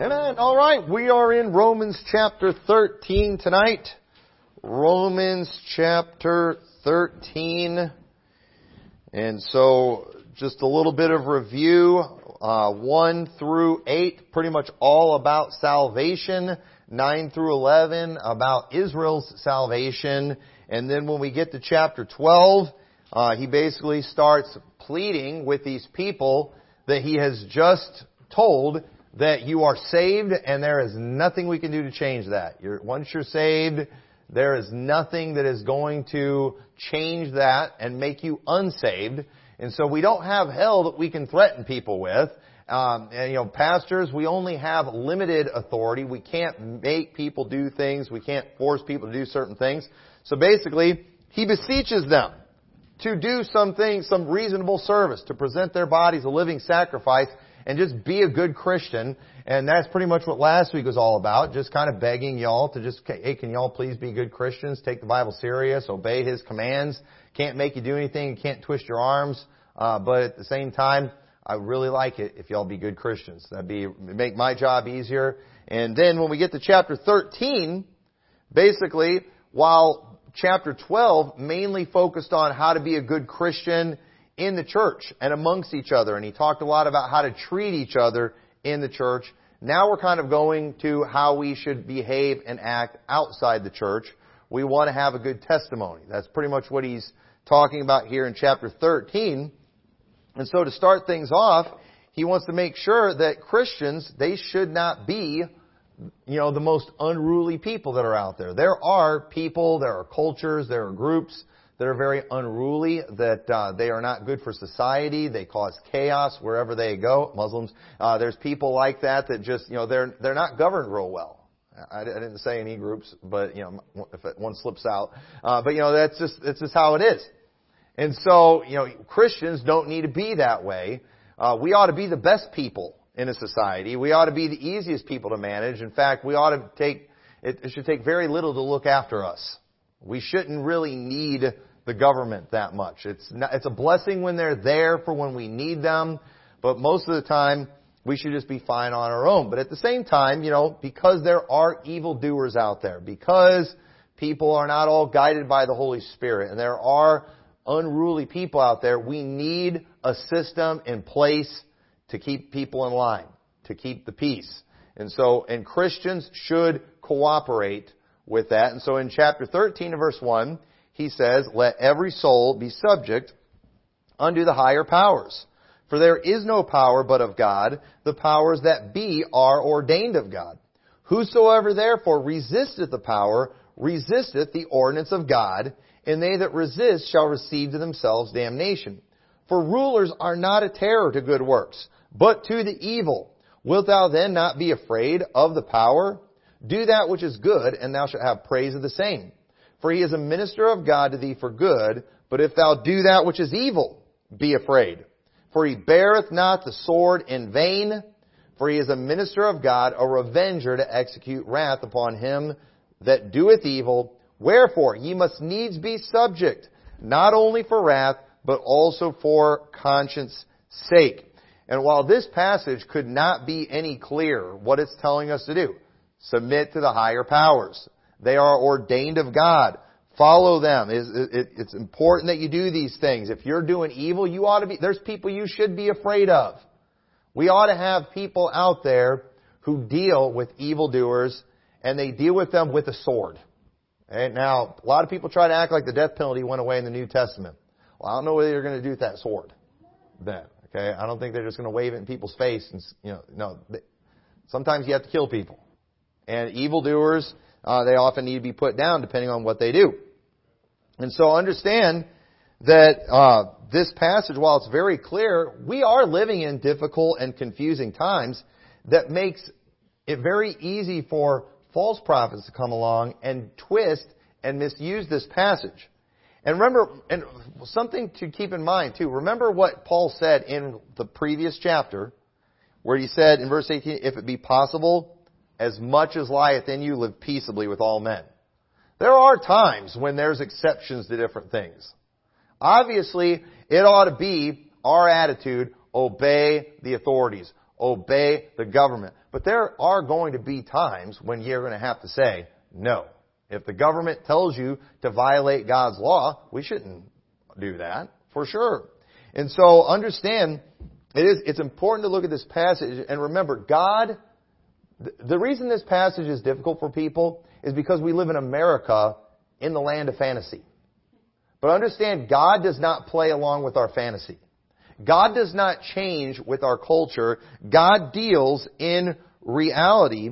Amen. All right, we are in Romans chapter 13 tonight. Romans chapter 13. And so, just a little bit of review. Uh, 1 through 8, pretty much all about salvation. 9 through 11, about Israel's salvation. And then when we get to chapter 12, uh, he basically starts pleading with these people that he has just told that you are saved and there is nothing we can do to change that. You're, once you're saved, there is nothing that is going to change that and make you unsaved. And so we don't have hell that we can threaten people with. Um, and, you know, pastors, we only have limited authority. We can't make people do things. We can't force people to do certain things. So basically, he beseeches them to do something, some reasonable service, to present their bodies a living sacrifice and just be a good Christian. And that's pretty much what last week was all about. Just kind of begging y'all to just, hey, can y'all please be good Christians? Take the Bible serious, obey His commands. Can't make you do anything. Can't twist your arms. Uh, but at the same time, I really like it if y'all be good Christians. That'd be, make my job easier. And then when we get to chapter 13, basically, while chapter 12 mainly focused on how to be a good Christian in the church and amongst each other. And he talked a lot about how to treat each other in the church. Now we're kind of going to how we should behave and act outside the church. We want to have a good testimony. That's pretty much what he's talking about here in chapter 13. And so to start things off, he wants to make sure that Christians, they should not be, you know, the most unruly people that are out there. There are people, there are cultures, there are groups that are very unruly, that uh, they are not good for society. They cause chaos wherever they go. Muslims, uh, there's people like that that just, you know, they're they're not governed real well. I, I didn't say any groups, but you know, if one slips out, uh, but you know, that's just that's just how it is. And so, you know, Christians don't need to be that way. Uh, we ought to be the best people in a society. We ought to be the easiest people to manage. In fact, we ought to take it, it should take very little to look after us. We shouldn't really need the government that much. It's not, it's a blessing when they're there for when we need them, but most of the time we should just be fine on our own. But at the same time, you know, because there are evildoers out there, because people are not all guided by the Holy Spirit, and there are unruly people out there, we need a system in place to keep people in line, to keep the peace. And so, and Christians should cooperate with that. And so in chapter 13 of verse 1, he says, Let every soul be subject unto the higher powers. For there is no power but of God. The powers that be are ordained of God. Whosoever therefore resisteth the power, resisteth the ordinance of God, and they that resist shall receive to themselves damnation. For rulers are not a terror to good works, but to the evil. Wilt thou then not be afraid of the power? Do that which is good, and thou shalt have praise of the same. For he is a minister of God to thee for good, but if thou do that which is evil, be afraid. For he beareth not the sword in vain, for he is a minister of God, a revenger to execute wrath upon him that doeth evil. Wherefore ye must needs be subject, not only for wrath, but also for conscience sake. And while this passage could not be any clearer what it's telling us to do, submit to the higher powers. They are ordained of God. Follow them. It's important that you do these things. If you're doing evil, you ought to be, there's people you should be afraid of. We ought to have people out there who deal with evildoers and they deal with them with a sword. And now, a lot of people try to act like the death penalty went away in the New Testament. Well, I don't know what they're going to do with that sword then. Okay? I don't think they're just going to wave it in people's face and, you know, no. Sometimes you have to kill people. And evildoers, uh, they often need to be put down depending on what they do. And so understand that uh, this passage, while it's very clear, we are living in difficult and confusing times that makes it very easy for false prophets to come along and twist and misuse this passage. And remember, and something to keep in mind too, remember what Paul said in the previous chapter, where he said in verse 18, if it be possible, as much as lieth in you, live peaceably with all men. There are times when there's exceptions to different things. Obviously, it ought to be our attitude, obey the authorities, obey the government, But there are going to be times when you're going to have to say, no. If the government tells you to violate God's law, we shouldn't do that, for sure. And so understand, it is, it's important to look at this passage and remember, God, the reason this passage is difficult for people is because we live in America in the land of fantasy. But understand, God does not play along with our fantasy. God does not change with our culture. God deals in reality.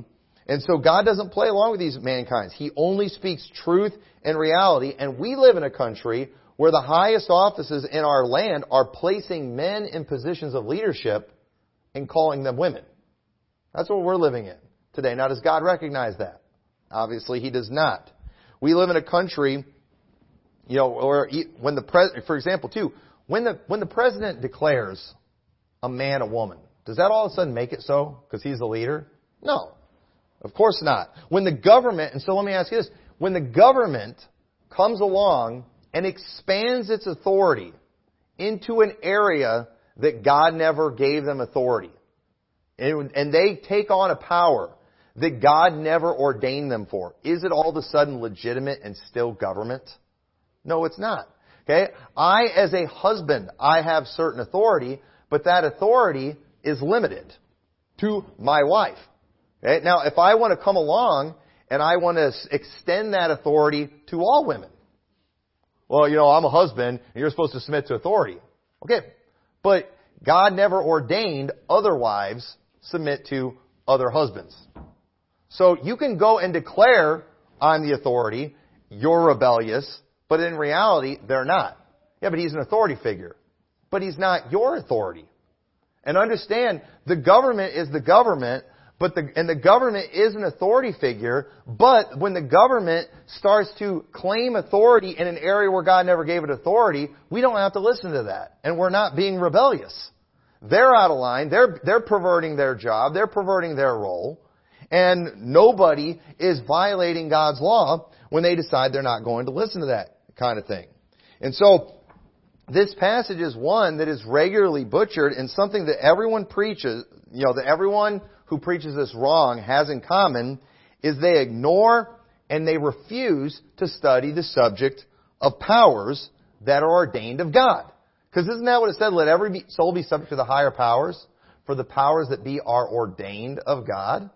And so God doesn't play along with these mankinds. He only speaks truth and reality. And we live in a country where the highest offices in our land are placing men in positions of leadership and calling them women. That's what we're living in today. Now, does God recognize that? Obviously, He does not. We live in a country, you know, where when the president, for example, too, when the when the president declares a man a woman, does that all of a sudden make it so because he's the leader? No, of course not. When the government, and so let me ask you this: when the government comes along and expands its authority into an area that God never gave them authority, and they take on a power that God never ordained them for, is it all of a sudden legitimate and still government? No, it's not. Okay? I, as a husband, I have certain authority, but that authority is limited to my wife. Okay? Now, if I want to come along and I want to extend that authority to all women, well, you know, I'm a husband and you're supposed to submit to authority. Okay. But God never ordained other wives submit to other husbands. So you can go and declare, I'm the authority, you're rebellious, but in reality, they're not. Yeah, but he's an authority figure. But he's not your authority. And understand, the government is the government, but the, and the government is an authority figure, but when the government starts to claim authority in an area where God never gave it authority, we don't have to listen to that. And we're not being rebellious. They're out of line. They're, they're perverting their job. They're perverting their role. And nobody is violating God's law when they decide they're not going to listen to that kind of thing. And so, this passage is one that is regularly butchered and something that everyone preaches, you know, that everyone who preaches this wrong has in common is they ignore and they refuse to study the subject of powers that are ordained of God. Because isn't that what it said? Let every soul be subject to the higher powers, for the powers that be are ordained of God.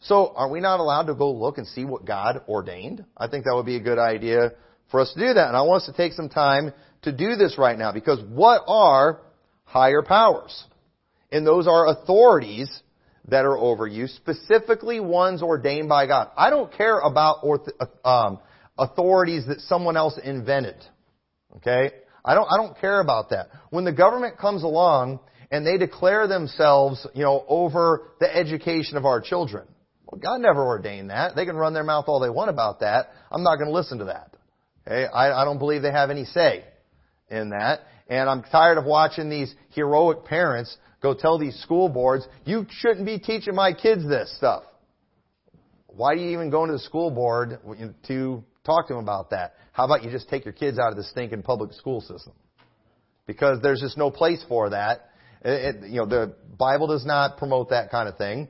So are we not allowed to go look and see what God ordained? I think that would be a good idea for us to do that. And I want us to take some time to do this right now because what are higher powers? And those are authorities that are over you, specifically ones ordained by God. I don't care about um, authorities that someone else invented. Okay? I don't, I don't care about that. When the government comes along and they declare themselves, you know, over the education of our children, well, God never ordained that. They can run their mouth all they want about that. I'm not going to listen to that. Okay? I, I don't believe they have any say in that. And I'm tired of watching these heroic parents go tell these school boards, you shouldn't be teaching my kids this stuff. Why do you even go into the school board to talk to them about that? How about you just take your kids out of the stinking public school system? Because there's just no place for that. It, it, you know, the Bible does not promote that kind of thing.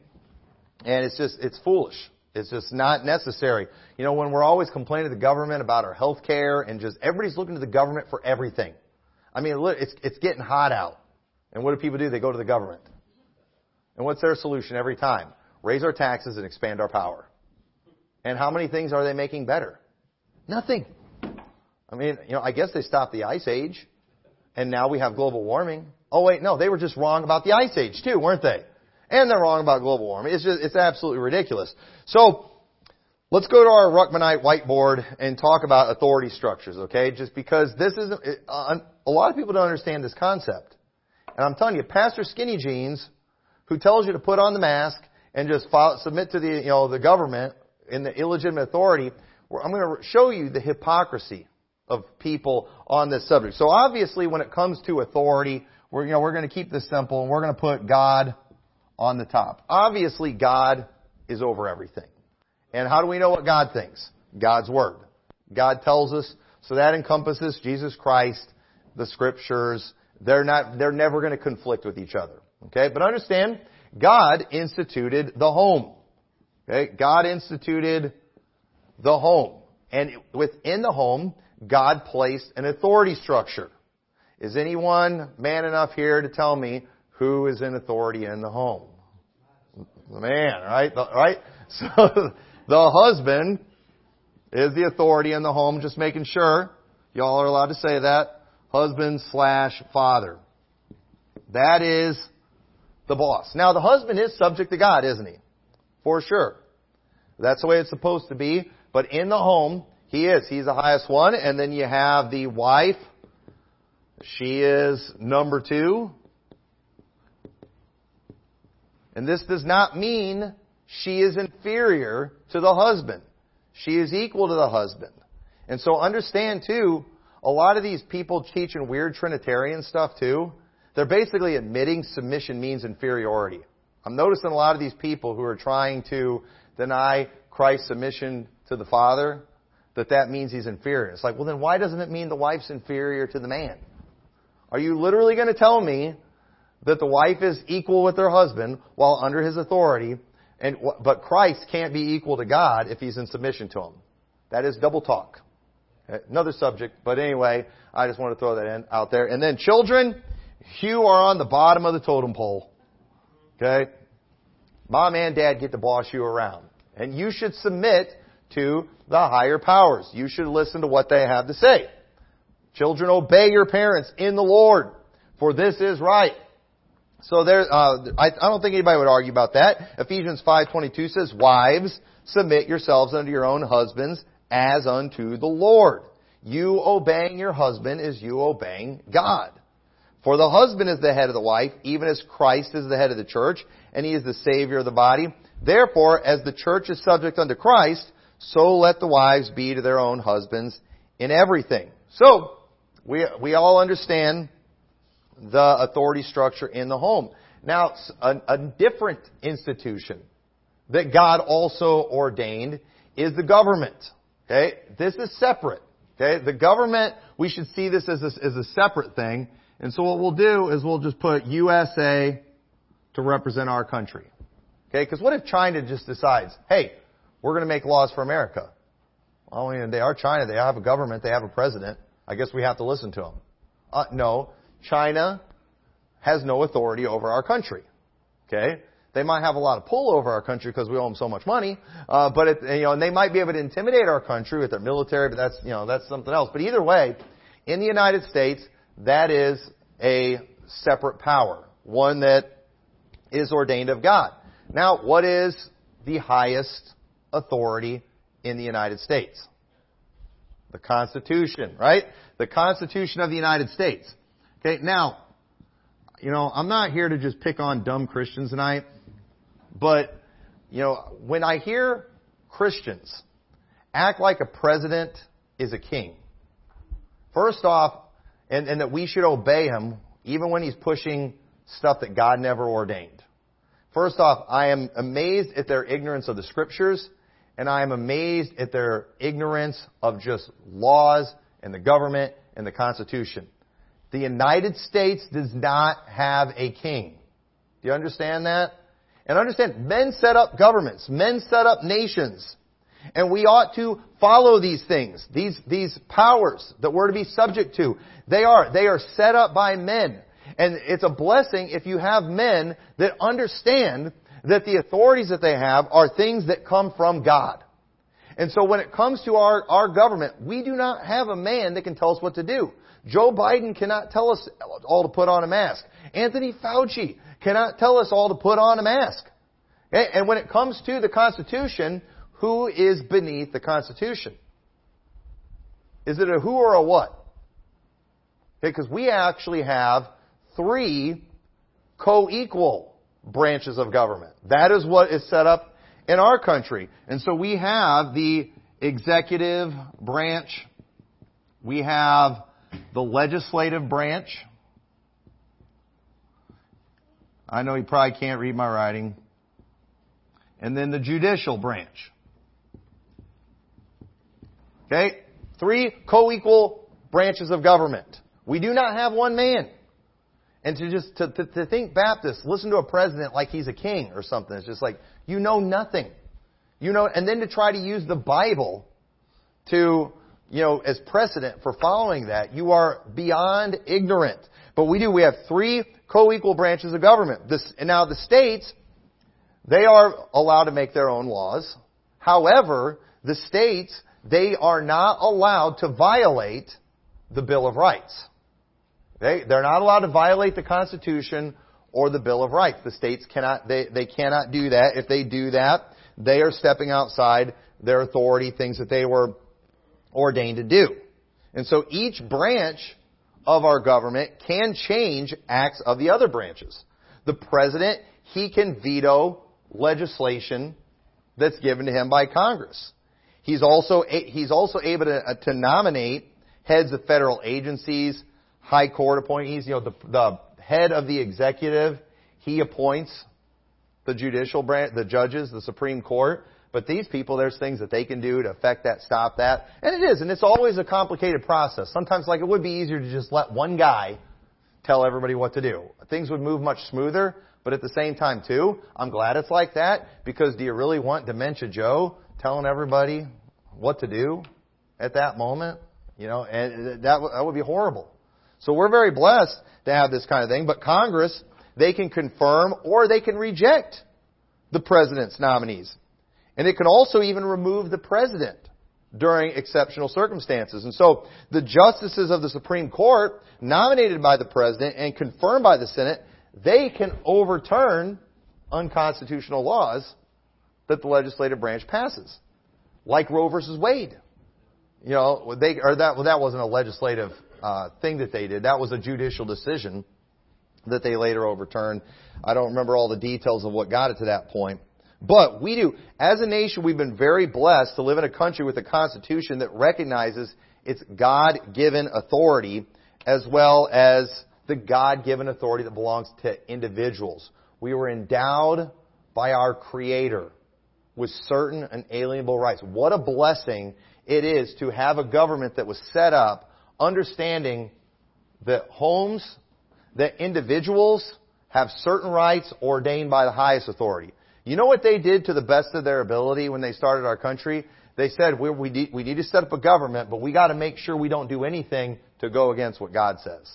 And it's just, it's foolish. It's just not necessary. You know, when we're always complaining to the government about our health care and just everybody's looking to the government for everything. I mean, it's, it's getting hot out. And what do people do? They go to the government. And what's their solution every time? Raise our taxes and expand our power. And how many things are they making better? Nothing. I mean, you know, I guess they stopped the ice age. And now we have global warming. Oh wait, no, they were just wrong about the ice age too, weren't they? And they're wrong about global warming. It's just, it's absolutely ridiculous. So, let's go to our Ruckmanite whiteboard and talk about authority structures, okay? Just because this is, uh, a lot of people don't understand this concept. And I'm telling you, Pastor Skinny Jeans, who tells you to put on the mask and just follow, submit to the, you know, the government in the illegitimate authority, I'm going to show you the hypocrisy of people on this subject. So obviously when it comes to authority, we're, you know, we're going to keep this simple and we're going to put God on the top. Obviously, God is over everything. And how do we know what God thinks? God's Word. God tells us, so that encompasses Jesus Christ, the Scriptures. They're not, they're never going to conflict with each other. Okay? But understand, God instituted the home. Okay? God instituted the home. And within the home, God placed an authority structure. Is anyone man enough here to tell me who is in authority in the home? The man, right? The, right? So the husband is the authority in the home, just making sure y'all are allowed to say that. Husband slash father. That is the boss. Now the husband is subject to God, isn't he? For sure. That's the way it's supposed to be. But in the home, he is. He's the highest one. And then you have the wife. She is number two. And this does not mean she is inferior to the husband. She is equal to the husband. And so understand too, a lot of these people teaching weird Trinitarian stuff too, they're basically admitting submission means inferiority. I'm noticing a lot of these people who are trying to deny Christ's submission to the Father, that that means he's inferior. It's like, well then why doesn't it mean the wife's inferior to the man? Are you literally going to tell me that the wife is equal with her husband while under his authority, and, but Christ can't be equal to God if he's in submission to him? That is double talk. Another subject, but anyway, I just want to throw that in, out there. And then children, you are on the bottom of the totem pole. Okay? Mom and dad get to boss you around. And you should submit to the higher powers. You should listen to what they have to say. Children, obey your parents in the Lord, for this is right. So there, uh, I, I don't think anybody would argue about that. Ephesians 5:22 says, "Wives, submit yourselves unto your own husbands as unto the Lord." You obeying your husband is you obeying God. For the husband is the head of the wife, even as Christ is the head of the church, and he is the Savior of the body. Therefore, as the church is subject unto Christ, so let the wives be to their own husbands in everything. So, we, we all understand the authority structure in the home. Now, a, a different institution that God also ordained is the government. Okay? This is separate. Okay? The government, we should see this as a, as a separate thing. And so what we'll do is we'll just put USA to represent our country. Okay? Because what if China just decides, hey, we're going to make laws for America? Well, I mean, they are China. They have a government. They have a president. I guess we have to listen to them. Uh, no. China has no authority over our country. Okay? They might have a lot of pull over our country because we owe them so much money, uh, but it, you know, and they might be able to intimidate our country with their military, but that's you know that's something else. But either way, in the United States, that is a separate power, one that is ordained of God. Now, what is the highest authority in the United States? The Constitution, right? The Constitution of the United States. Okay, now, you know, I'm not here to just pick on dumb Christians tonight, but, you know, when I hear Christians act like a president is a king, first off, and, and that we should obey him even when he's pushing stuff that God never ordained. First off, I am amazed at their ignorance of the scriptures, and I am amazed at their ignorance of just laws and the government and the Constitution. The United States does not have a king. Do you understand that? And understand, men set up governments. Men set up nations. And we ought to follow these things, these, these powers that we're to be subject to. They are, they are set up by men. And it's a blessing if you have men that understand that the authorities that they have are things that come from God. And so when it comes to our, our government, we do not have a man that can tell us what to do. Joe Biden cannot tell us all to put on a mask. Anthony Fauci cannot tell us all to put on a mask. And when it comes to the Constitution, who is beneath the Constitution? Is it a who or a what? Because we actually have three co-equal branches of government. That is what is set up in our country. And so we have the executive branch, we have the legislative branch. I know you probably can't read my writing. And then the judicial branch. Okay? Three co-equal branches of government. We do not have one man. And to just to, to, to think Baptist, listen to a president like he's a king or something. It's just like you know nothing. You know, and then to try to use the Bible to, you know, as precedent for following that, you are beyond ignorant. But we do. We have three co-equal branches of government. This, and now the states, they are allowed to make their own laws. However, the states, they are not allowed to violate the Bill of Rights. They, they're not allowed to violate the Constitution or the Bill of Rights. The states cannot, they, they cannot do that. If they do that, they are stepping outside their authority, things that they were ordained to do. And so each branch of our government can change acts of the other branches. The president, he can veto legislation that's given to him by Congress. He's also, he's also able to, uh, to nominate heads of federal agencies, high court appointees. You know, the, the head of the executive, he appoints the judicial branch, the judges, the Supreme Court. But these people, there's things that they can do to affect that, stop that. And it is, and it's always a complicated process. Sometimes, like, it would be easier to just let one guy tell everybody what to do. Things would move much smoother, but at the same time, too, I'm glad it's like that because do you really want Dementia Joe telling everybody what to do at that moment? You know, and that, that would be horrible. So we're very blessed to have this kind of thing, but Congress, they can confirm or they can reject the president's nominees. And it can also even remove the president during exceptional circumstances. And so the justices of the Supreme Court, nominated by the president and confirmed by the Senate, they can overturn unconstitutional laws that the legislative branch passes, like Roe versus Wade. You know, they or that well, that wasn't a legislative uh, thing that they did. That was a judicial decision that they later overturned. I don't remember all the details of what got it to that point. But we do, as a nation, we've been very blessed to live in a country with a constitution that recognizes its God-given authority as well as the God-given authority that belongs to individuals. We were endowed by our Creator with certain unalienable rights. What a blessing it is to have a government that was set up understanding that homes, that individuals have certain rights ordained by the highest authority. You know what they did to the best of their ability when they started our country? They said, we, we, need, we need to set up a government, but we got to make sure we don't do anything to go against what God says.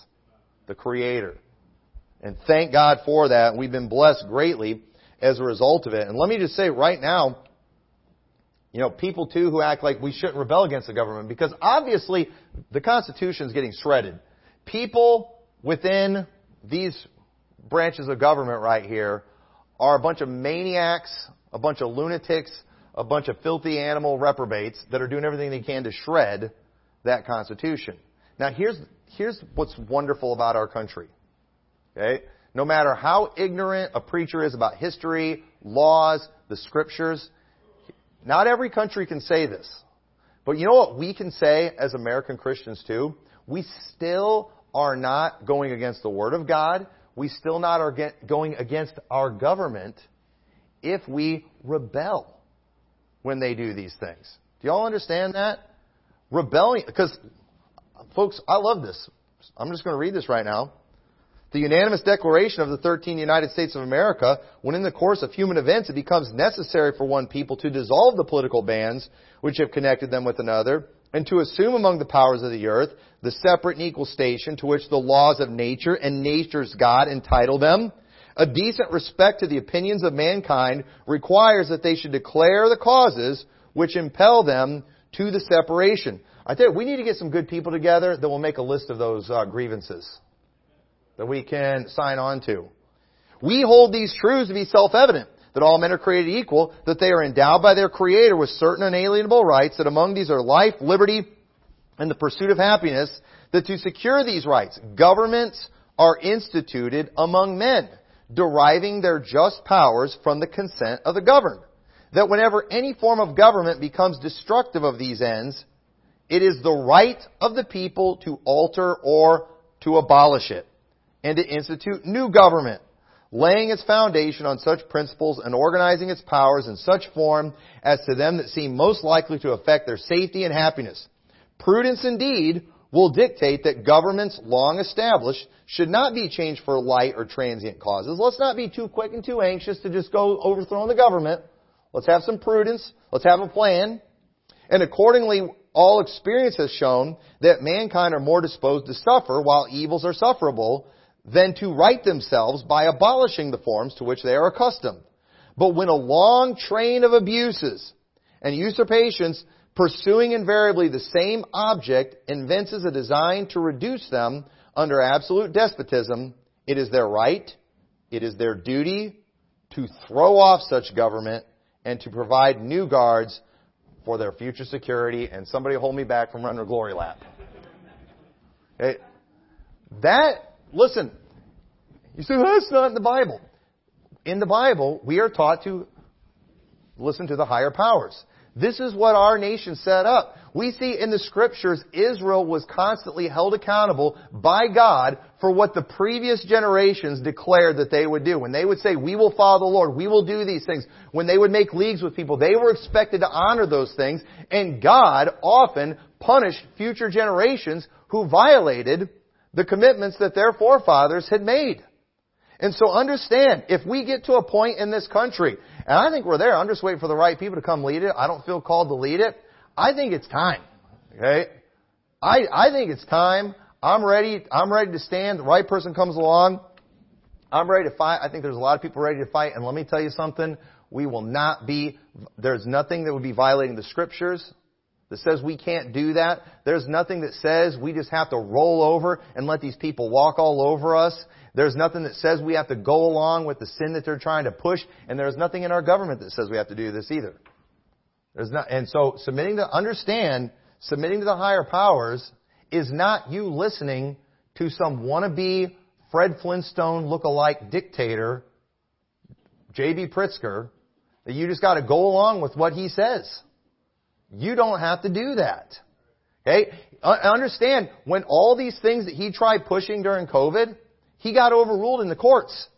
The Creator. And thank God for that. We've been blessed greatly as a result of it. And let me just say right now, you know, people too who act like we shouldn't rebel against the government because obviously the Constitution is getting shredded. People within these branches of government right here are a bunch of maniacs, a bunch of lunatics, a bunch of filthy animal reprobates that are doing everything they can to shred that Constitution. Now here's, here's what's wonderful about our country. Okay? No matter how ignorant a preacher is about history, laws, the scriptures, not every country can say this. But you know what we can say as American Christians too? We still are not going against the Word of God we still not are going against our government if we rebel when they do these things. Do y'all understand that? Rebellion, because, folks, I love this. I'm just going to read this right now. The unanimous declaration of the 13 United States of America, when in the course of human events it becomes necessary for one people to dissolve the political bands which have connected them with another, and to assume among the powers of the earth the separate and equal station to which the laws of nature and nature's God entitle them. A decent respect to the opinions of mankind requires that they should declare the causes which impel them to the separation. I tell you, we need to get some good people together that will make a list of those uh, grievances that we can sign on to. We hold these truths to be self-evident that all men are created equal, that they are endowed by their Creator with certain unalienable rights, that among these are life, liberty, and the pursuit of happiness, that to secure these rights, governments are instituted among men, deriving their just powers from the consent of the governed. That whenever any form of government becomes destructive of these ends, it is the right of the people to alter or to abolish it, and to institute new government laying its foundation on such principles and organizing its powers in such form as to them that seem most likely to affect their safety and happiness. Prudence indeed will dictate that governments long established should not be changed for light or transient causes. Let's not be too quick and too anxious to just go overthrowing the government. Let's have some prudence. Let's have a plan. And accordingly, all experience has shown that mankind are more disposed to suffer while evils are sufferable than to right themselves by abolishing the forms to which they are accustomed. But when a long train of abuses and usurpations pursuing invariably the same object evinces a design to reduce them under absolute despotism, it is their right, it is their duty to throw off such government and to provide new guards for their future security. And somebody hold me back from running a glory lap. That, listen, you say, that's not in the Bible. In the Bible, we are taught to listen to the higher powers. This is what our nation set up. We see in the scriptures Israel was constantly held accountable by God for what the previous generations declared that they would do. When they would say, we will follow the Lord, we will do these things. When they would make leagues with people, they were expected to honor those things. And God often punished future generations who violated the commitments that their forefathers had made. And so understand, if we get to a point in this country, and I think we're there, I'm just waiting for the right people to come lead it. I don't feel called to lead it. I think it's time. Okay? I, I think it's time. I'm ready, I'm ready to stand. The right person comes along. I'm ready to fight. I think there's a lot of people ready to fight. And let me tell you something. We will not be, there's nothing that would be violating the scriptures that says we can't do that. There's nothing that says we just have to roll over and let these people walk all over us. There's nothing that says we have to go along with the sin that they're trying to push, and there's nothing in our government that says we have to do this either. There's not, and so submitting to understand, submitting to the higher powers is not you listening to some wannabe Fred Flintstone look-alike dictator, J.B. Pritzker, that you just got to go along with what he says. You don't have to do that. Okay? Understand, when all these things that he tried pushing during COVID, he got overruled in the courts.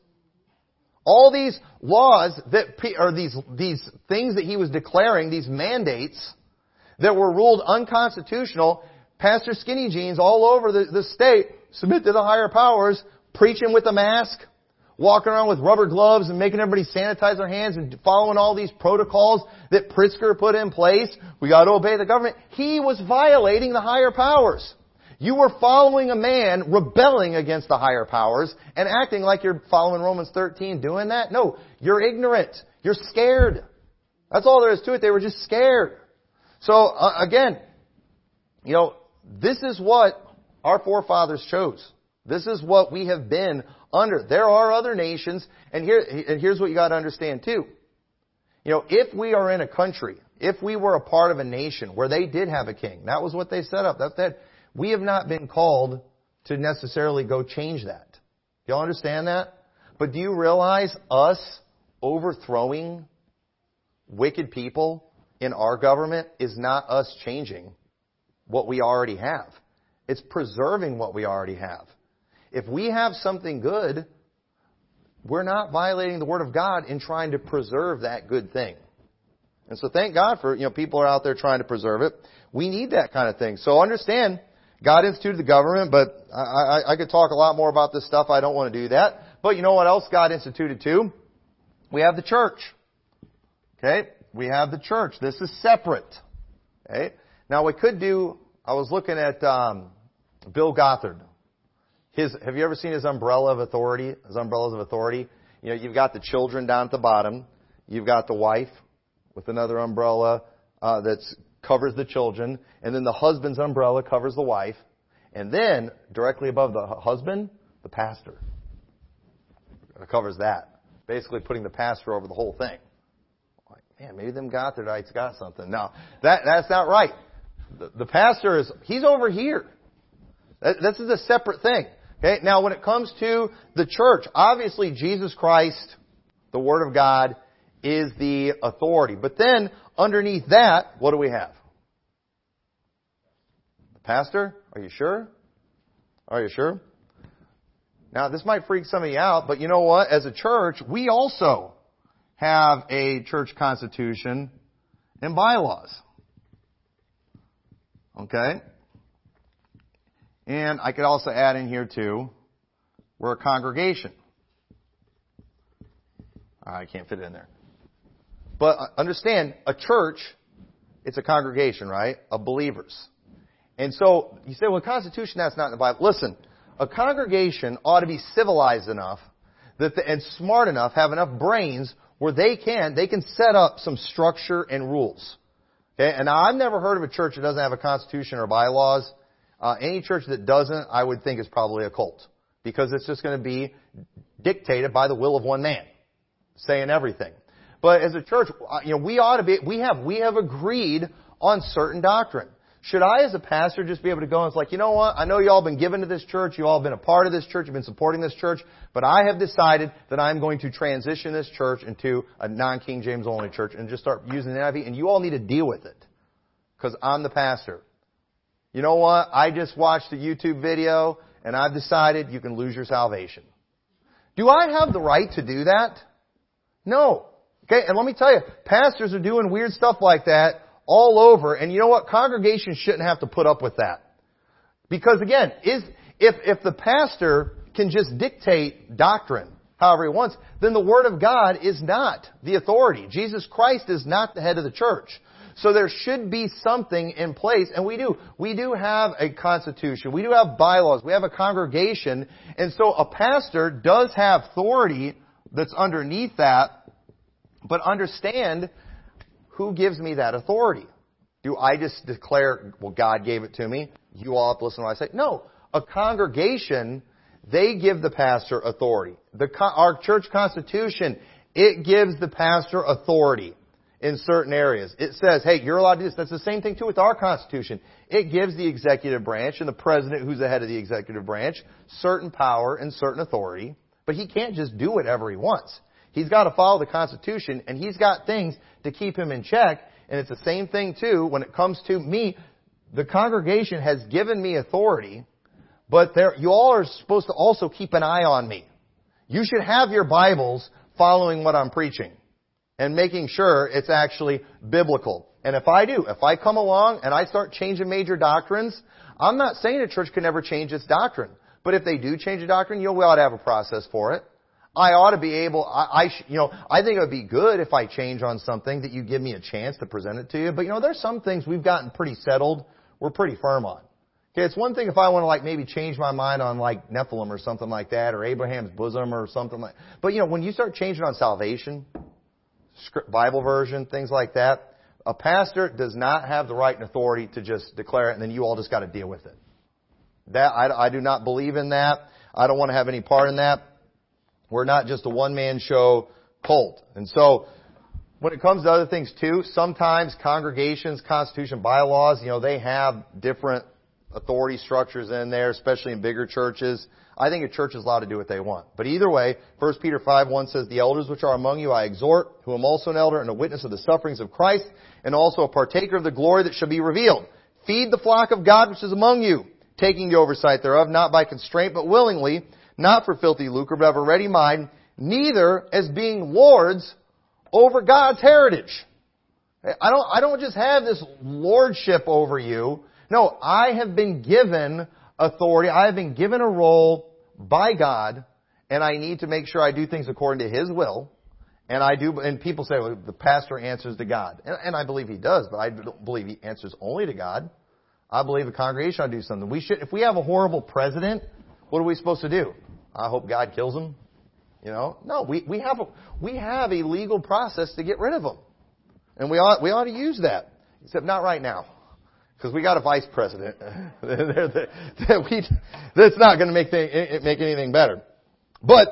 All these laws that, or these, these things that he was declaring, these mandates that were ruled unconstitutional, Pastor Skinny Jeans all over the, the state submit to the higher powers, preaching with a mask, walking around with rubber gloves and making everybody sanitize their hands and following all these protocols that Pritzker put in place. We got to obey the government. He was violating the higher powers. You were following a man rebelling against the higher powers and acting like you're following Romans 13 doing that. No, you're ignorant. You're scared. That's all there is to it. They were just scared. So uh, again, you know, this is what our forefathers chose. This is what we have been under. There are other nations, and here, and here's what you got to understand too. You know, if we are in a country, if we were a part of a nation where they did have a king, that was what they set up. That, that we have not been called to necessarily go change that. Y'all understand that? But do you realize us overthrowing wicked people in our government is not us changing what we already have. It's preserving what we already have. If we have something good, we're not violating the Word of God in trying to preserve that good thing. And so thank God for, you know, people are out there trying to preserve it. We need that kind of thing. So understand, God instituted the government, but I, I, I could talk a lot more about this stuff. I don't want to do that. But you know what else God instituted too? We have the church. Okay? We have the church. This is separate. Okay? Now we could do, I was looking at um, Bill Gothard. His, have you ever seen his umbrella of authority? His umbrellas of authority? You know, you've got the children down at the bottom. You've got the wife with another umbrella uh, that covers the children, and then the husband's umbrella covers the wife, and then directly above the husband, the pastor covers that. Basically, putting the pastor over the whole thing. Like, man, maybe them Gothardites got something. No, that that's not right. The, the pastor is he's over here. That, this is a separate thing. Okay. Now, when it comes to the church, obviously Jesus Christ, the Word of God, is the authority. But then, underneath that, what do we have? The pastor? Are you sure? Are you sure? Now, this might freak some of you out, but you know what? As a church, we also have a church constitution and bylaws. Okay? And I could also add in here too, we're a congregation. Ah, I can't fit it in there. But uh, understand, a church, it's a congregation, right? Of believers. And so, you say, well, Constitution, that's not in the Bible. Listen, a congregation ought to be civilized enough that the, and smart enough, have enough brains where they can, they can set up some structure and rules. Okay? And I've never heard of a church that doesn't have a constitution or bylaws. Uh, any church that doesn't, I would think is probably a cult. Because it's just going to be dictated by the will of one man. Saying everything. But as a church, uh, you know, we ought to be, we have, we have agreed on certain doctrine. Should I, as a pastor, just be able to go and it's like, you know what? I know you all have been given to this church. You all have been a part of this church. You've been supporting this church. But I have decided that I'm going to transition this church into a non-King James only church and just start using the NIV. And you all need to deal with it. Because I'm the pastor. You know what? I just watched a YouTube video and I've decided you can lose your salvation. Do I have the right to do that? No. Okay, and let me tell you, pastors are doing weird stuff like that all over. And you know what? Congregations shouldn't have to put up with that. Because again, is, if, if the pastor can just dictate doctrine however he wants, then the Word of God is not the authority. Jesus Christ is not the head of the church. So there should be something in place, and we do. We do have a constitution. We do have bylaws. We have a congregation. And so a pastor does have authority that's underneath that, but understand who gives me that authority? Do I just declare, well, God gave it to me? You all have to listen to what I say? No. A congregation, they give the pastor authority. The, our church constitution, it gives the pastor authority in certain areas. It says, hey, you're allowed to do this. That's the same thing too with our Constitution. It gives the executive branch and the president, who's the head of the executive branch, certain power and certain authority, but he can't just do whatever he wants. He's got to follow the Constitution, and he's got things to keep him in check. And it's the same thing too when it comes to me. The congregation has given me authority, but there, you all are supposed to also keep an eye on me. You should have your Bibles following what I'm preaching and making sure it's actually biblical. And if I do, if I come along and I start changing major doctrines, I'm not saying a church can never change its doctrine. But if they do change a doctrine, you know, we ought to have a process for it. I ought to be able, I, I, sh, you know, I think it would be good if I change on something that you give me a chance to present it to you. But you know, there's some things we've gotten pretty settled. We're pretty firm on. Okay, it's one thing if I want to like maybe change my mind on like Nephilim or something like that, or Abraham's bosom or something like. But you know, when you start changing on salvation, Bible version, things like that, a pastor does not have the right and authority to just declare it, and then you all just got to deal with it. That I, I do not believe in that. I don't want to have any part in that. We're not just a one-man show cult. And so, when it comes to other things too, sometimes congregations, constitution, bylaws, you know, they have different authority structures in there, especially in bigger churches. I think a church is allowed to do what they want. But either way, 1 Peter 5, 1 says, The elders which are among you I exhort, who am also an elder and a witness of the sufferings of Christ, and also a partaker of the glory that shall be revealed. Feed the flock of God which is among you, taking the oversight thereof, not by constraint, but willingly, not for filthy lucre, but of a ready mind, neither as being lords over God's heritage. I don't, I don't just have this lordship over you. No, I have been given authority. I have been given a role by God, and I need to make sure I do things according to His will. And I do, and people say, well, the pastor answers to God. And, and I believe he does, but I don't believe he answers only to God. I believe a congregation ought to do something. We should, if we have a horrible president, what are we supposed to do? I hope God kills him. You know, no, we, we have a, we have a legal process to get rid of him. And we ought, we ought to use that. Except not right now. Because we got a vice president. that we, that's not going to make, make anything better. But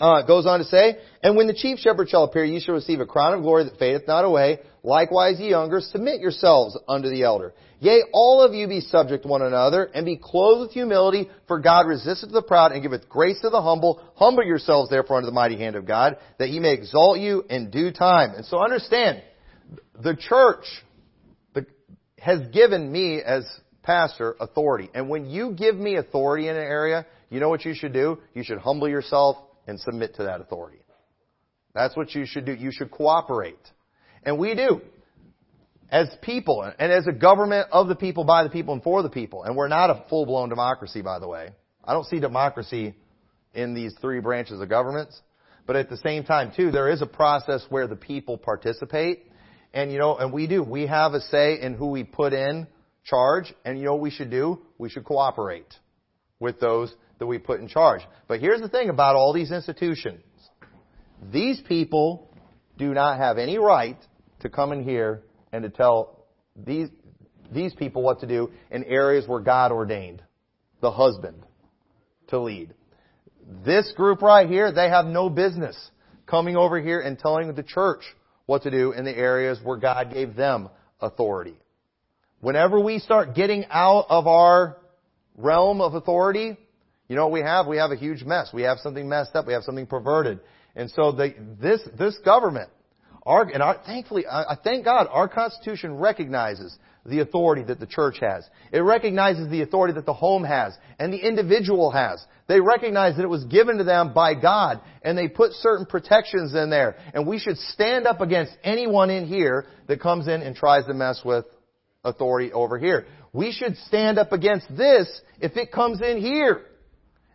uh, it goes on to say, And when the chief shepherd shall appear, ye shall receive a crown of glory that fadeth not away. Likewise, ye younger, submit yourselves unto the elder. Yea, all of you be subject one another, and be clothed with humility, for God resisteth the proud, and giveth grace to the humble. Humble yourselves therefore under the mighty hand of God, that he may exalt you in due time. And so understand, the church has given me as pastor authority. And when you give me authority in an area, you know what you should do? You should humble yourself and submit to that authority. That's what you should do. You should cooperate. And we do. as people and as a government of the people, by the people, and for the people. And we're not a full-blown democracy, by the way. I don't see democracy in these three branches of governments. But at the same time, too, there is a process where the people participate. And, you know, and we do. We have a say in who we put in charge. And, you know what we should do? We should cooperate with those that we put in charge. But here's the thing about all these institutions. These people do not have any right to come in here and to tell these, these people what to do in areas where God ordained the husband to lead. This group right here, they have no business coming over here and telling the church what to do in the areas where God gave them authority. Whenever we start getting out of our realm of authority, you know what we have? We have a huge mess. We have something messed up. We have something perverted. And so the, this, this government, our, and our, thankfully, I, I thank God, our Constitution recognizes the authority that the church has. It recognizes the authority that the home has and the individual has. They recognize that it was given to them by God and they put certain protections in there. And we should stand up against anyone in here that comes in and tries to mess with authority over here. We should stand up against this if it comes in here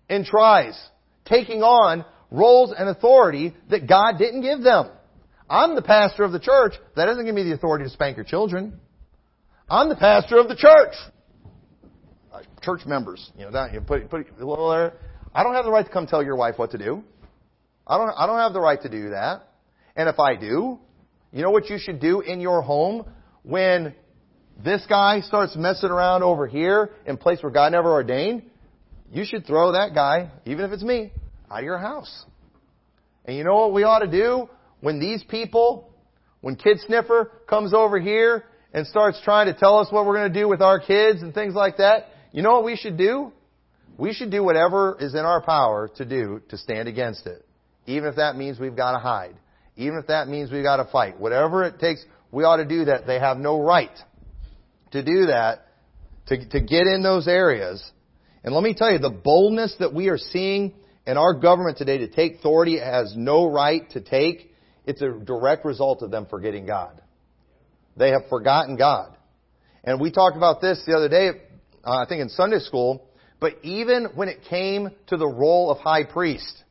and tries taking on roles and authority that God didn't give them. I'm the pastor of the church. That doesn't give me the authority to spank your children. I'm the pastor of the church. Uh, church members, you know, that, you put, put a little there. I don't have the right to come tell your wife what to do. I don't, I don't have the right to do that. And if I do, you know what you should do in your home when this guy starts messing around over here in place where God never ordained? You should throw that guy, even if it's me, out of your house. And you know what we ought to do when these people, when Kid Sniffer comes over here and starts trying to tell us what we're going to do with our kids and things like that, you know what we should do? We should do whatever is in our power to do to stand against it. Even if that means we've got to hide. Even if that means we've got to fight. Whatever it takes, we ought to do that. They have no right to do that, to, to get in those areas. And let me tell you, the boldness that we are seeing in our government today to take authority has no right to take, it's a direct result of them forgetting God. They have forgotten God. And we talked about this the other day, uh, I think in Sunday school, but even when it came to the role of high priest,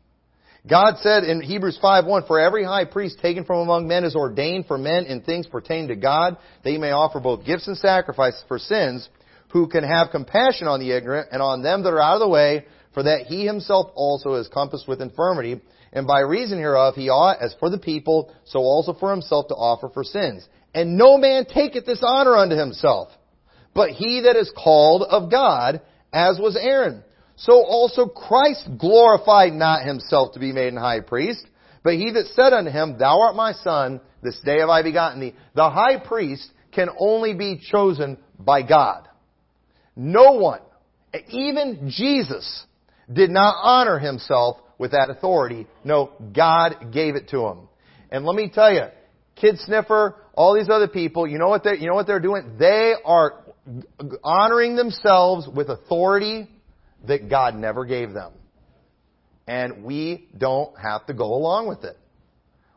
God said in Hebrews 5:1, For every high priest taken from among men is ordained for men in things pertaining to God, that he may offer both gifts and sacrifices for sins, who can have compassion on the ignorant and on them that are out of the way, for that he himself also is compassed with infirmity, and by reason hereof he ought, as for the people, so also for himself to offer for sins. And no man taketh this honor unto himself, but he that is called of God, as was Aaron. So also Christ glorified not himself to be made an high priest, but he that said unto him, Thou art my son, this day have I begotten thee. The high priest can only be chosen by God. No one, even Jesus, did not honor himself with that authority. No, God gave it to him. And let me tell you, Kid Sniffer, all these other people, you know what they you know what they're doing? They are honoring themselves with authority that God never gave them. And we don't have to go along with it.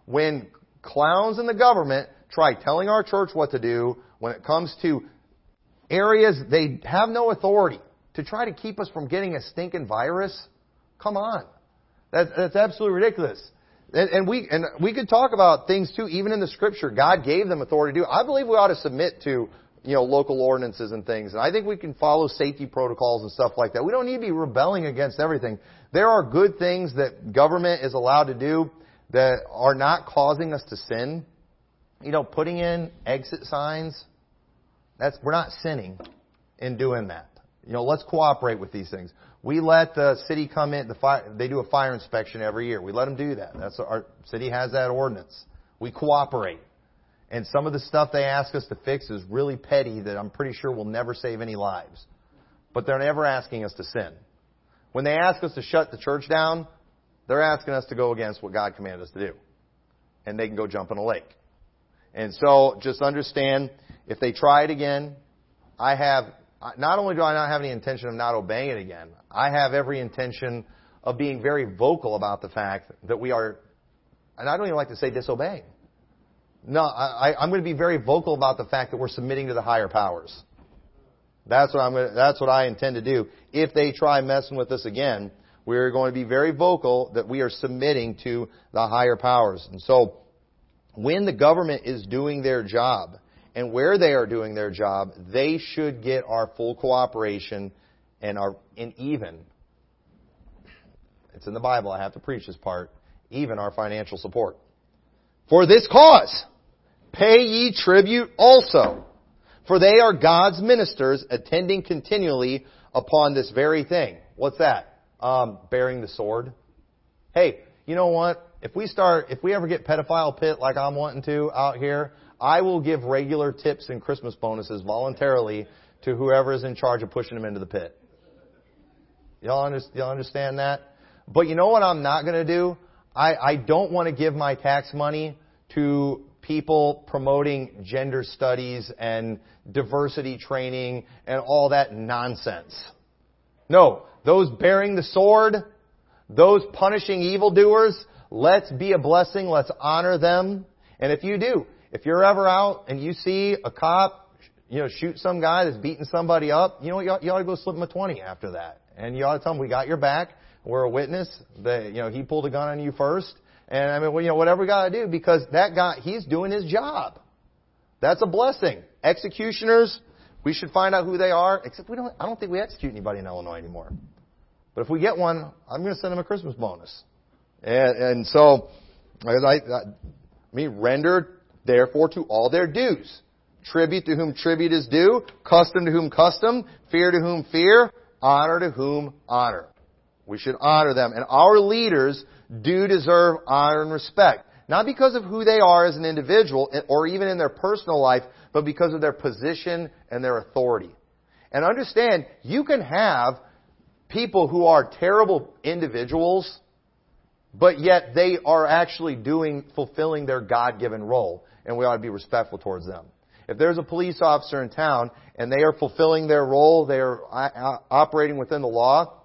When clowns in the government try telling our church what to do when it comes to areas they have no authority to try to keep us from getting a stinking virus, come on. That, that's absolutely ridiculous. And, and, we and we could talk about things too, even in the scripture. God gave them authority to do. I believe we ought to submit to you know local ordinances and things. And I think we can follow safety protocols and stuff like that. We don't need to be rebelling against everything. There are good things that government is allowed to do that are not causing us to sin. You know, putting in exit signs. That's we're not sinning in doing that. You know, let's cooperate with these things. We let the city come in. The fire, they do a fire inspection every year. We let them do that. That's our city has that ordinance. We cooperate. And some of the stuff they ask us to fix is really petty that I'm pretty sure will never save any lives. But they're never asking us to sin. When they ask us to shut the church down, they're asking us to go against what God commanded us to do. And they can go jump in a lake. And so just understand, if they try it again, I have not only do I not have any intention of not obeying it again, I have every intention of being very vocal about the fact that we are, and I don't even like to say disobeying. No, I, I'm going to be very vocal about the fact that we're submitting to the higher powers. That's what I'm going to, that's what I intend to do. If they try messing with us again, we're going to be very vocal that we are submitting to the higher powers. And so, when the government is doing their job, and where they are doing their job, they should get our full cooperation and our, and even, it's in the Bible, I have to preach this part, even our financial support. For this cause, pay ye tribute also for they are God's ministers attending continually upon this very thing. What's that? Um, bearing the sword. Hey, you know what? If we start, if we ever get pedophile pit like I'm wanting to out here, I will give regular tips and Christmas bonuses voluntarily to whoever is in charge of pushing them into the pit. Y'all, y'all understand that? But you know what I'm not going to do? I, I don't want to give my tax money to people promoting gender studies and diversity training and all that nonsense. No, those bearing the sword, those punishing evildoers, let's be a blessing, let's honor them. And if you do, if you're ever out and you see a cop, you know, shoot some guy that's beating somebody up, you know what, you ought, you ought to go slip him a 20 after that. And you ought to tell him, we got your back, we're a witness, that, you know, he pulled a gun on you first, and I mean, well, you know, whatever we got to do because that guy, he's doing his job. That's a blessing. Executioners, we should find out who they are. Except we don't. I don't think we execute anybody in Illinois anymore. But if we get one, I'm going to send them a Christmas bonus. And, and so, I, I, I mean, render therefore to all their dues. Tribute to whom tribute is due, custom to whom custom, fear to whom fear, honor to whom honor. We should honor them. And our leaders do deserve honor and respect. Not because of who they are as an individual or even in their personal life, but because of their position and their authority. And understand, you can have people who are terrible individuals, but yet they are actually doing, fulfilling their God-given role, and we ought to be respectful towards them. If there's a police officer in town and they are fulfilling their role, they are uh, uh, operating within the law,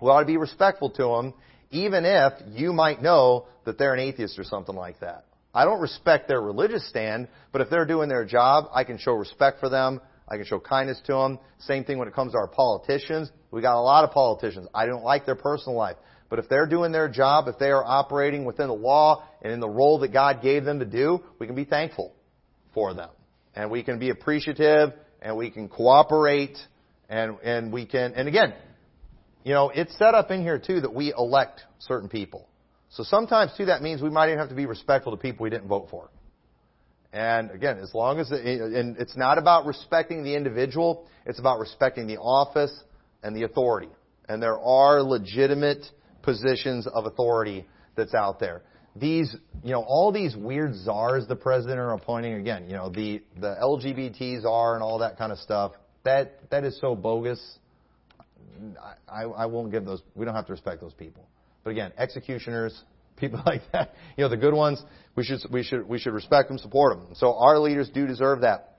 we ought to be respectful to them even if you might know that they're an atheist or something like that. I don't respect their religious stand, but if they're doing their job, I can show respect for them. I can show kindness to them. Same thing when it comes to our politicians. We got a lot of politicians. I don't like their personal life. But if they're doing their job, if they are operating within the law and in the role that God gave them to do, we can be thankful for them. And we can be appreciative and we can cooperate and, and we can, and again, you know, it's set up in here too that we elect certain people. So sometimes too that means we might even have to be respectful to people we didn't vote for. And again, as long as, and it's not about respecting the individual, it's about respecting the office and the authority. And there are legitimate positions of authority that's out there. These, you know, all these weird czars the president are appointing, again, you know, the, the LGBT czar and all that kind of stuff, that, that is so bogus. I, I won't give those. We don't have to respect those people. But again, executioners, people like that, you know, the good ones, we should we should we should respect them, support them. So our leaders do deserve that.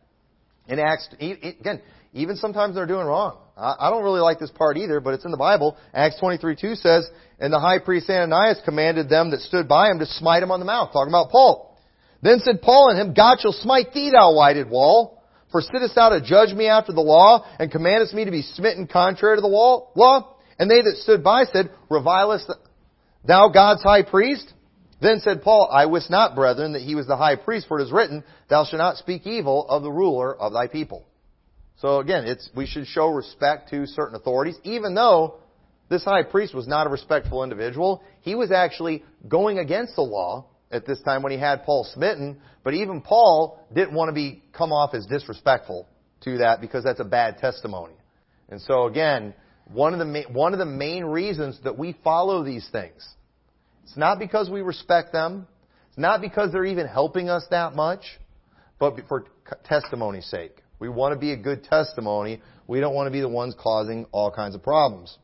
In Acts, again, even sometimes they're doing wrong. I don't really like this part either, but it's in the Bible. Acts 23:2 says, "And the high priest Ananias commanded them that stood by him to smite him on the mouth." Talking about Paul. Then said Paul unto him, God shall smite thee, thou whited wall. For sittest thou to judge me after the law, and commandest me to be smitten contrary to the law? And they that stood by said, Revilest thou God's high priest? Then said Paul, I wist not, brethren, that he was the high priest, for it is written, Thou shalt not speak evil of the ruler of thy people. So again, it's, we should show respect to certain authorities, even though this high priest was not a respectful individual. He was actually going against the law at this time when he had Paul smitten, but even Paul didn't want to be come off as disrespectful to that because that's a bad testimony. And so again, one of the one of the main reasons that we follow these things, it's not because we respect them, it's not because they're even helping us that much, but for testimony's sake. We want to be a good testimony. We don't want to be the ones causing all kinds of problems.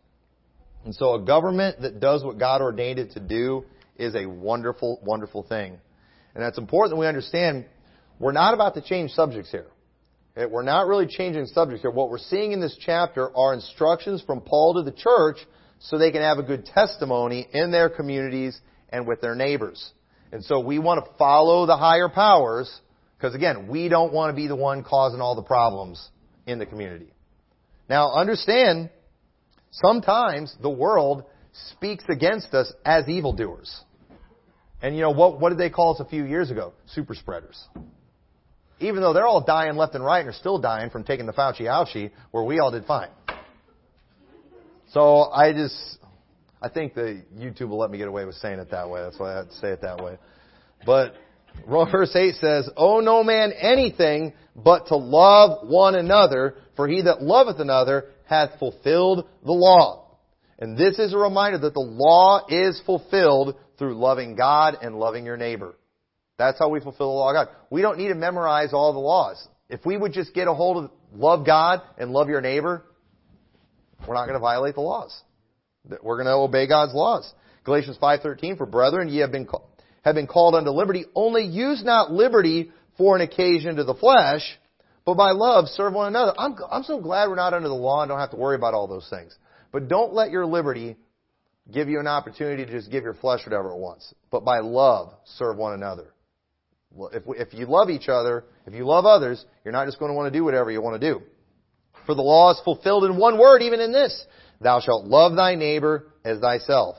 And so a government that does what God ordained it to do is a wonderful, wonderful thing. And that's important that we understand we're not about to change subjects here. Eh, we're not really changing subjects here. What we're seeing in this chapter are instructions from Paul to the church so they can have a good testimony in their communities and with their neighbors. And so we want to follow the higher powers because again, we don't want to be the one causing all the problems in the community. Now understand, sometimes the world speaks against us as evildoers. And you know, what, what did they call us a few years ago? Super spreaders. Even though they're all dying left and right and are still dying from taking the Fauci ouchie, where we all did fine. So I just, I think the YouTube will let me get away with saying it that way. That's why I say it that way. But verse 8 says, Owe no man anything but to love one another, for he that loveth another hath fulfilled the law. And this is a reminder that the law is fulfilled through loving God and loving your neighbor. That's how we fulfill the law of God. We don't need to memorize all the laws. If we would just get a hold of love God and love your neighbor, we're not going to violate the laws. We're going to obey God's laws. Galatians 5:13 for brethren ye have been have been called unto liberty only use not liberty for an occasion to the flesh but by love serve one another. I'm I'm so glad we're not under the law and don't have to worry about all those things. But don't let your liberty give you an opportunity to just give your flesh whatever it wants. But by love serve one another. If, if you love each other, if you love others, you're not just going to want to do whatever you want to do. For the law is fulfilled in one word, even in this. Thou shalt love thy neighbor as thyself.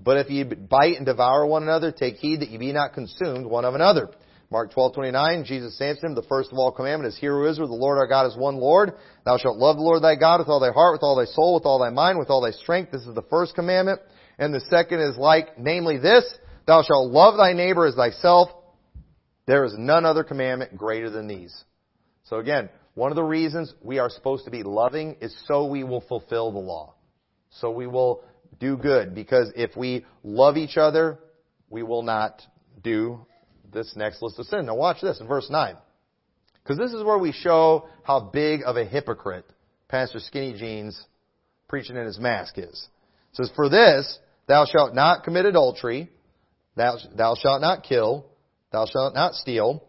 But if ye bite and devour one another, take heed that ye be not consumed one of another. Mark 12:29, Jesus answered him, the first of all commandment is, Hear, O Israel, the Lord our God is one Lord. Thou shalt love the Lord thy God with all thy heart, with all thy soul, with all thy mind, with all thy strength. This is the first commandment. And the second is like, namely this, Thou shalt love thy neighbor as thyself. There is none other commandment greater than these. So again, one of the reasons we are supposed to be loving is so we will fulfill the law. So we will do good. Because if we love each other, we will not do this next list of sin. Now watch this in verse 9. Because this is where we show how big of a hypocrite Pastor Skinny Jeans preaching in his mask is. It says, For this, thou shalt not commit adultery, thou, thou shalt not kill, thou shalt not steal,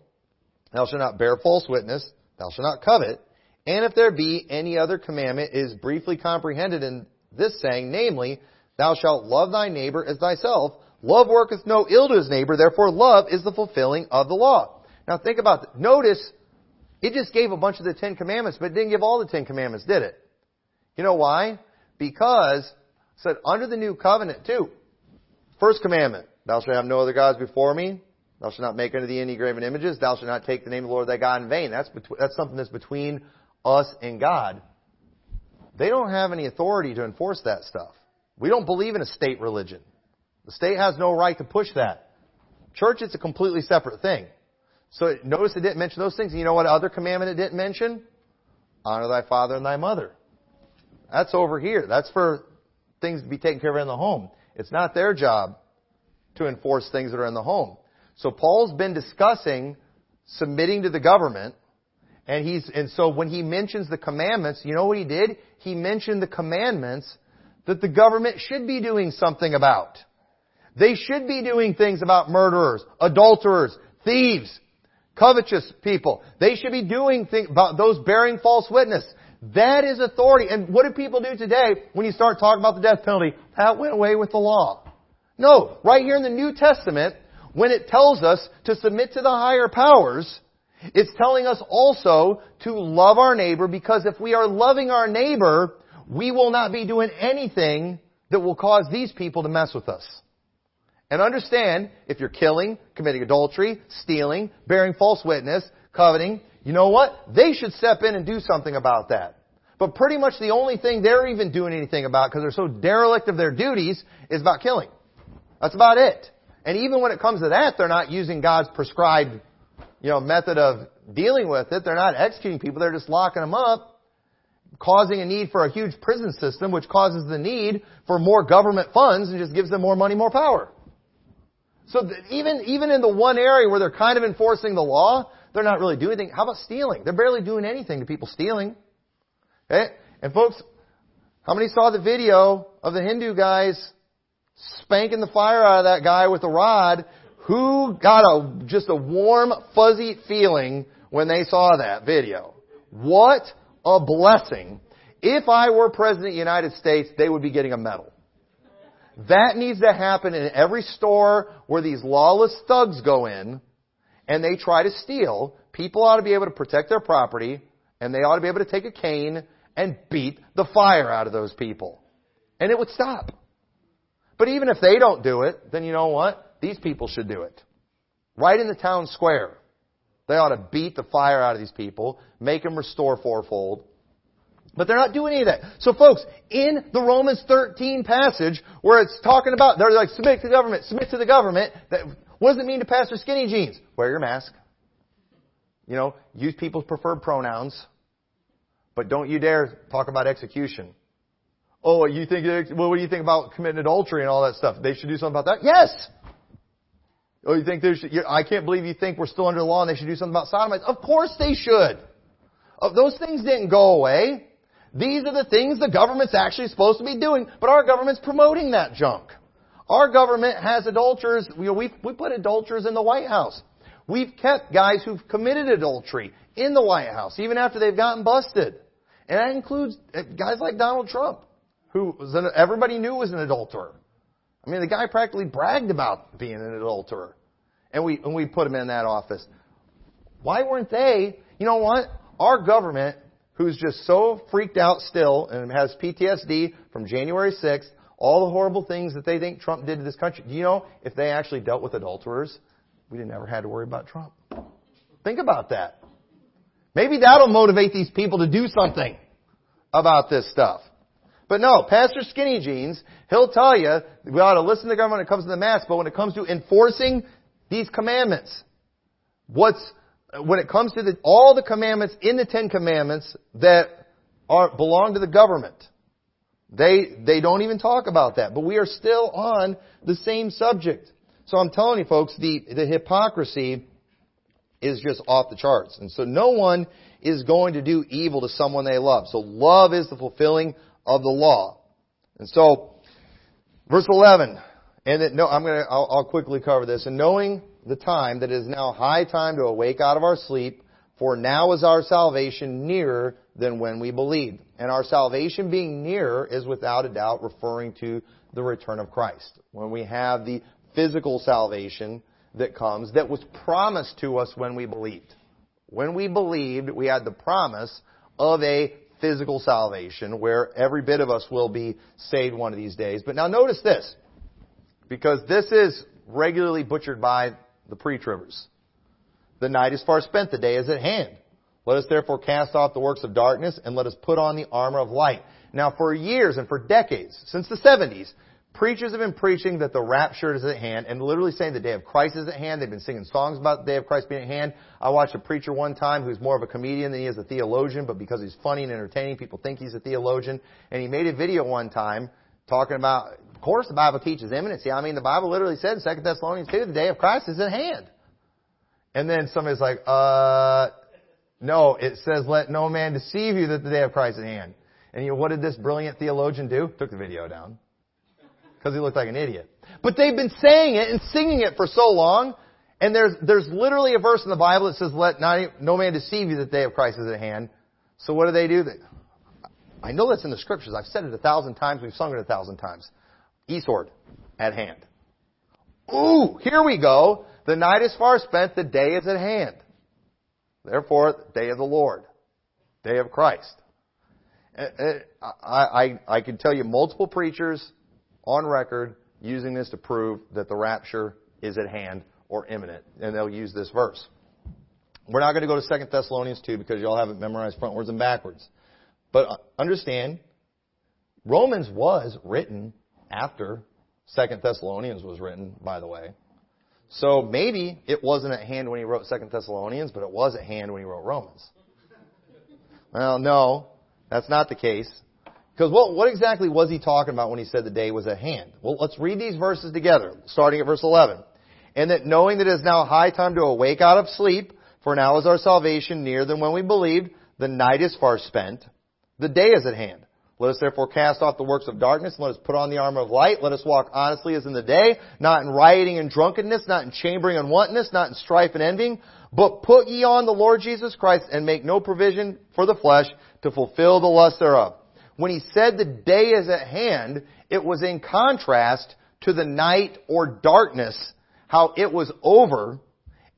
thou shalt not bear false witness, thou shalt not covet, and if there be any other commandment, is briefly comprehended in this saying, namely, thou shalt love thy neighbor as thyself. Love worketh no ill to his neighbor, therefore love is the fulfilling of the law. Now think about that. Notice, it just gave a bunch of the Ten Commandments, but it didn't give all the Ten Commandments, did it? You know why? Because, said, under the new covenant too. First commandment, thou shalt have no other gods before me. Thou shalt not make unto thee any graven images. Thou shalt not take the name of the Lord thy God in vain. That's, that's something that's between us and God. They don't have any authority to enforce that stuff. We don't believe in a state religion. The state has no right to push that. Church, it's a completely separate thing. So notice it didn't mention those things. And you know what other commandment it didn't mention? Honor thy father and thy mother. That's over here. That's for things to be taken care of in the home. It's not their job to enforce things that are in the home. So Paul's been discussing submitting to the government, and he's and so when he mentions the commandments, you know what he did? He mentioned the commandments that the government should be doing something about. They should be doing things about murderers, adulterers, thieves, covetous people. They should be doing things about those bearing false witness. That is authority. And what do people do today when you start talking about the death penalty? That went away with the law. No, right here in the New Testament, when it tells us to submit to the higher powers, it's telling us also to love our neighbor because if we are loving our neighbor, we will not be doing anything that will cause these people to mess with us. And understand, if you're killing, committing adultery, stealing, bearing false witness, coveting, you know what? They should step in and do something about that. But pretty much the only thing they're even doing anything about, because they're so derelict of their duties, is about killing. That's about it. And even when it comes to that, they're not using God's prescribed, you know, method of dealing with it. They're not executing people. They're just locking them up, causing a need for a huge prison system, which causes the need for more government funds and just gives them more money, more power. So even, even in the one area where they're kind of enforcing the law, they're not really doing anything. How about stealing? They're barely doing anything to people stealing. Okay? And folks, how many saw the video of the Hindu guys spanking the fire out of that guy with a rod? Who got a, just a warm, fuzzy feeling when they saw that video? What a blessing. If I were President of the United States, they would be getting a medal. That needs to happen in every store where these lawless thugs go in and they try to steal. People ought to be able to protect their property and they ought to be able to take a cane and beat the fire out of those people. And it would stop. But even if they don't do it, then you know what? These people should do it. Right in the town square. They ought to beat the fire out of these people, make them restore fourfold. But they're not doing any of that. So folks, in the Romans 13 passage, where it's talking about, they're like, submit to the government, submit to the government, that, what does it mean to pastor skinny jeans? Wear your mask. You know, use people's preferred pronouns. But don't you dare talk about execution. Oh, you think, well, what do you think about committing adultery and all that stuff? They should do something about that? Yes! Oh, you think there's, I can't believe you think we're still under the law and they should do something about sodomites. Of course they should. Oh, those things didn't go away. These are the things the government's actually supposed to be doing, but our government's promoting that junk. Our government has adulterers, you know, we we put adulterers in the White House. We've kept guys who've committed adultery in the White House, even after they've gotten busted. And that includes uh, guys like Donald Trump, who an, everybody knew was an adulterer. I mean, the guy practically bragged about being an adulterer. And we, and we put him in that office. Why weren't they? You know what? Our government, who's just so freaked out still and has PTSD from January 6th, all the horrible things that they think Trump did to this country. Do you know if they actually dealt with adulterers, we'd have never had to worry about Trump. Think about that. Maybe that'll motivate these people to do something about this stuff. But no, Pastor Skinny Jeans, he'll tell you we ought to listen to the government when it comes to the mask, but when it comes to enforcing these commandments, what's when it comes to the, all the commandments in the Ten Commandments that are belong to the government, they they don't even talk about that. But we are still on the same subject. So I'm telling you, folks, the the hypocrisy is just off the charts. And so no one is going to do evil to someone they love. So love is the fulfilling of the law. And so, verse 11, and that, no, I'm gonna, I'll, I'll quickly cover this. And knowing the time that it is now high time to awake out of our sleep, for now is our salvation nearer than when we believed. And our salvation being nearer is without a doubt referring to the return of Christ. When we have the physical salvation that comes that was promised to us when we believed. When we believed, we had the promise of a physical salvation where every bit of us will be saved one of these days. But now notice this, because this is regularly butchered by the pre-tribbers. The night is far spent, the day is at hand. Let us therefore cast off the works of darkness and let us put on the armor of light. Now for years and for decades, since the 70s, Preachers have been preaching that the rapture is at hand and literally saying the day of Christ is at hand. They've been singing songs about the day of Christ being at hand. I watched a preacher one time who's more of a comedian than he is a theologian, but because he's funny and entertaining, people think he's a theologian. And he made a video one time talking about, of course the Bible teaches imminency. I mean, the Bible literally said in 2 Thessalonians 2, the day of Christ is at hand. And then somebody's like, uh, no, it says let no man deceive you that the day of Christ is at hand. And you know, what did this brilliant theologian do? Took the video down because he looked like an idiot. But they've been saying it and singing it for so long, and there's there's literally a verse in the Bible that says, "Let not, no man deceive you; the day of Christ is at hand." So what do they do? They, I know that's in the scriptures. I've said it a thousand times. We've sung it a thousand times. E-sword at hand. Ooh, here we go. The night is far spent. The day is at hand. Therefore, the day of the Lord, day of Christ. Uh, uh, I, I, I can tell you multiple preachers on record using this to prove that the rapture is at hand or imminent. And they'll use this verse. We're not going to go to 2 Thessalonians 2 because y'all haven't memorized frontwards and backwards. But uh, understand, Romans was written after 2 Thessalonians was written, by the way. So maybe it wasn't at hand when he wrote 2 Thessalonians, but it was at hand when he wrote Romans. Well, no, that's not the case. Because what, what exactly was he talking about when he said the day was at hand? Well, let's read these verses together, starting at verse 11. And that knowing that it is now high time to awake out of sleep, for now is our salvation nearer than when we believed, the night is far spent, the day is at hand. Let us therefore cast off the works of darkness, and let us put on the armor of light. Let us walk honestly as in the day, not in rioting and drunkenness, not in chambering and wantonness, not in strife and envying, but put ye on the Lord Jesus Christ, and make no provision for the flesh to fulfill the lust thereof. When he said the day is at hand, it was in contrast to the night or darkness, how it was over,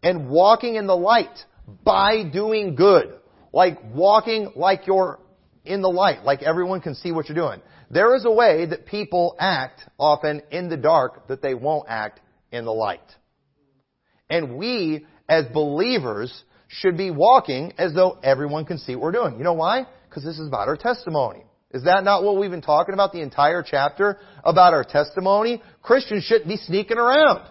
and walking in the light by doing good. Like walking like you're in the light, like everyone can see what you're doing. There is a way that people act often in the dark that they won't act in the light. And we, as believers, should be walking as though everyone can see what we're doing. You know why? Because this is about our testimony. Is that not what we've been talking about the entire chapter? About our testimony? Christians shouldn't be sneaking around.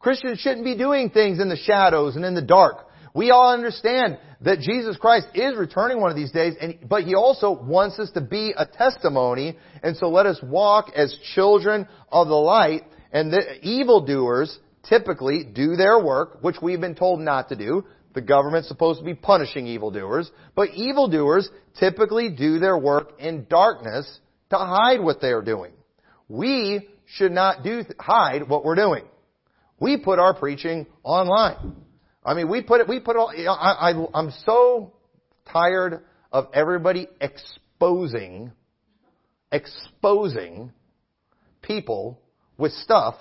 Christians shouldn't be doing things in the shadows and in the dark. We all understand that Jesus Christ is returning one of these days, and, but He also wants us to be a testimony, and so let us walk as children of the light, and the evildoers typically do their work, which we've been told not to do. The government's supposed to be punishing evildoers, but evildoers typically do their work in darkness to hide what they are doing. We should not do hide what we're doing. We put our preaching online. I mean, we put it. We put it all. I, I, I'm so tired of everybody exposing, exposing people with stuff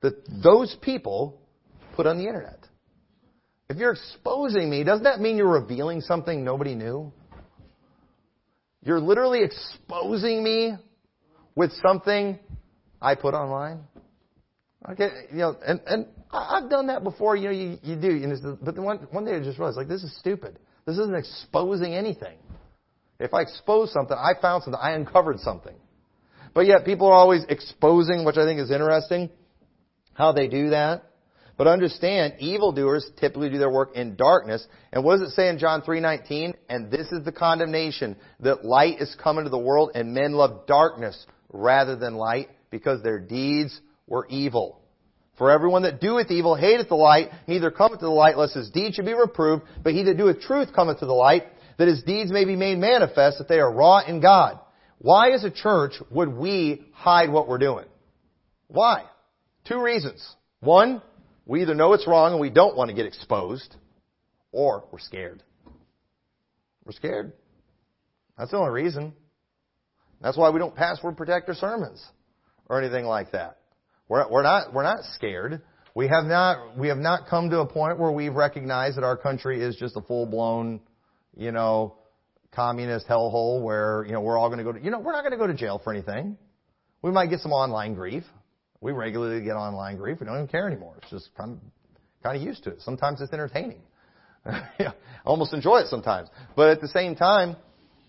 that those people put on the internet. If you're exposing me, doesn't that mean you're revealing something nobody knew? You're literally exposing me with something I put online. Okay, you know, and, and I've done that before. You know, you, you do. But then one, one day I just realized, like, this is stupid. This isn't exposing anything. If I expose something, I found something. I uncovered something. But yet people are always exposing, which I think is interesting, how they do that. But understand, evildoers typically do their work in darkness. And what does it say in John 3.19? And this is the condemnation, that light is come into the world, and men love darkness rather than light, because their deeds were evil. For everyone that doeth evil hateth the light, neither cometh to the light, lest his deeds should be reproved. But he that doeth truth cometh to the light, that his deeds may be made manifest, that they are wrought in God. Why as a church would we hide what we're doing? Why? Two reasons. One, we either know it's wrong and we don't want to get exposed, or we're scared. We're scared. That's the only reason. That's why we don't password protect our sermons or anything like that. We're, we're not we're not scared. We have not we have not come to a point where we've recognized that our country is just a full blown, you know, communist hellhole where you know we're all going to go to you know we're not going to go to jail for anything. We might get some online grief. We regularly get online grief. We don't even care anymore. It's just kind of, kind of used to it. Sometimes it's entertaining. yeah, I almost enjoy it sometimes. But at the same time,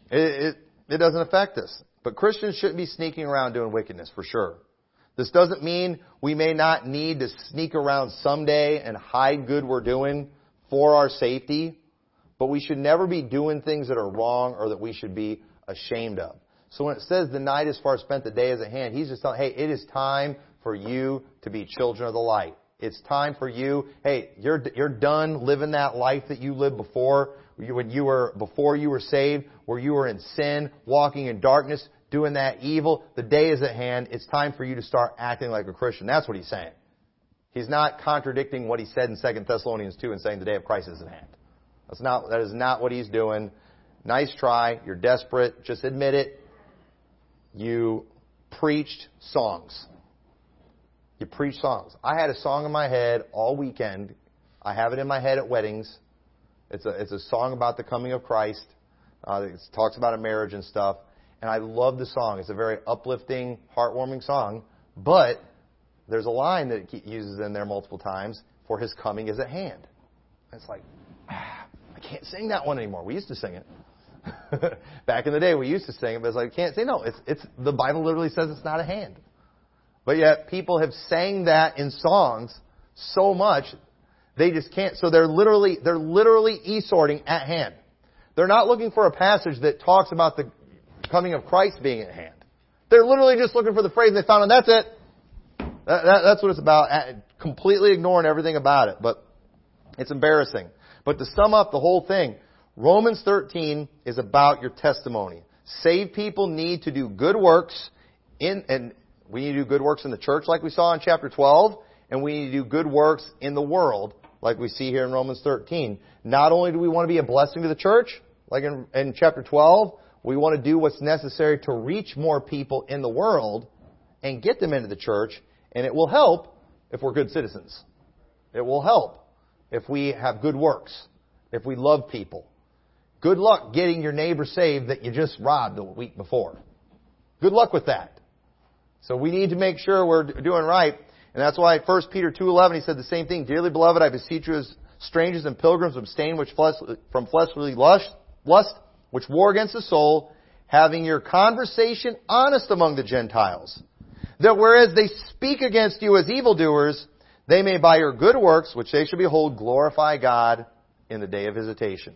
it, it, it doesn't affect us. But Christians shouldn't be sneaking around doing wickedness for sure. This doesn't mean we may not need to sneak around someday and hide good we're doing for our safety, but we should never be doing things that are wrong or that we should be ashamed of. So when it says the night is far spent, the day is at hand, he's just telling, hey, it is time for you to be children of the light. It's time for you, hey, you're, you're done living that life that you lived before, when you were, before you were saved, where you were in sin, walking in darkness, doing that evil. The day is at hand. It's time for you to start acting like a Christian. That's what he's saying. He's not contradicting what he said in 2 Thessalonians 2 and saying the day of Christ is at hand. That's not, that is not what he's doing. Nice try. You're desperate. Just admit it. You preached songs. You preach songs. I had a song in my head all weekend. I have it in my head at weddings. It's a, it's a song about the coming of Christ. Uh, it talks about a marriage and stuff. And I love the song. It's a very uplifting, heartwarming song. But there's a line that it uses in there multiple times for his coming is at hand. And it's like, ah, I can't sing that one anymore. We used to sing it. Back in the day, we used to sing it, but it's like, I can't say no. It's, it's, the Bible literally says it's not a hand. But yet people have sang that in songs so much they just can't. So they're literally they're literally e-sorting at hand. They're not looking for a passage that talks about the coming of Christ being at hand. They're literally just looking for the phrase they found, and that's it. That, that, that's what it's about. Completely ignoring everything about it. But it's embarrassing. But to sum up the whole thing, Romans 13 is about your testimony. Saved people need to do good works in, and we need to do good works in the church like we saw in chapter 12, and we need to do good works in the world like we see here in Romans 13. Not only do we want to be a blessing to the church, like in, in chapter 12, We want to do what's necessary to reach more people in the world and get them into the church, and it will help if we're good citizens. It will help if we have good works, if we love people. Good luck getting your neighbor saved that you just robbed the week before. Good luck with that. So we need to make sure we're doing right. And that's why 1 Peter 2.11, he said the same thing. Dearly beloved, I beseech you as strangers and pilgrims abstain which flesh, from fleshly lust, lust, which war against the soul, having your conversation honest among the Gentiles. That whereas they speak against you as evildoers, they may by your good works, which they shall behold, glorify God in the day of visitation.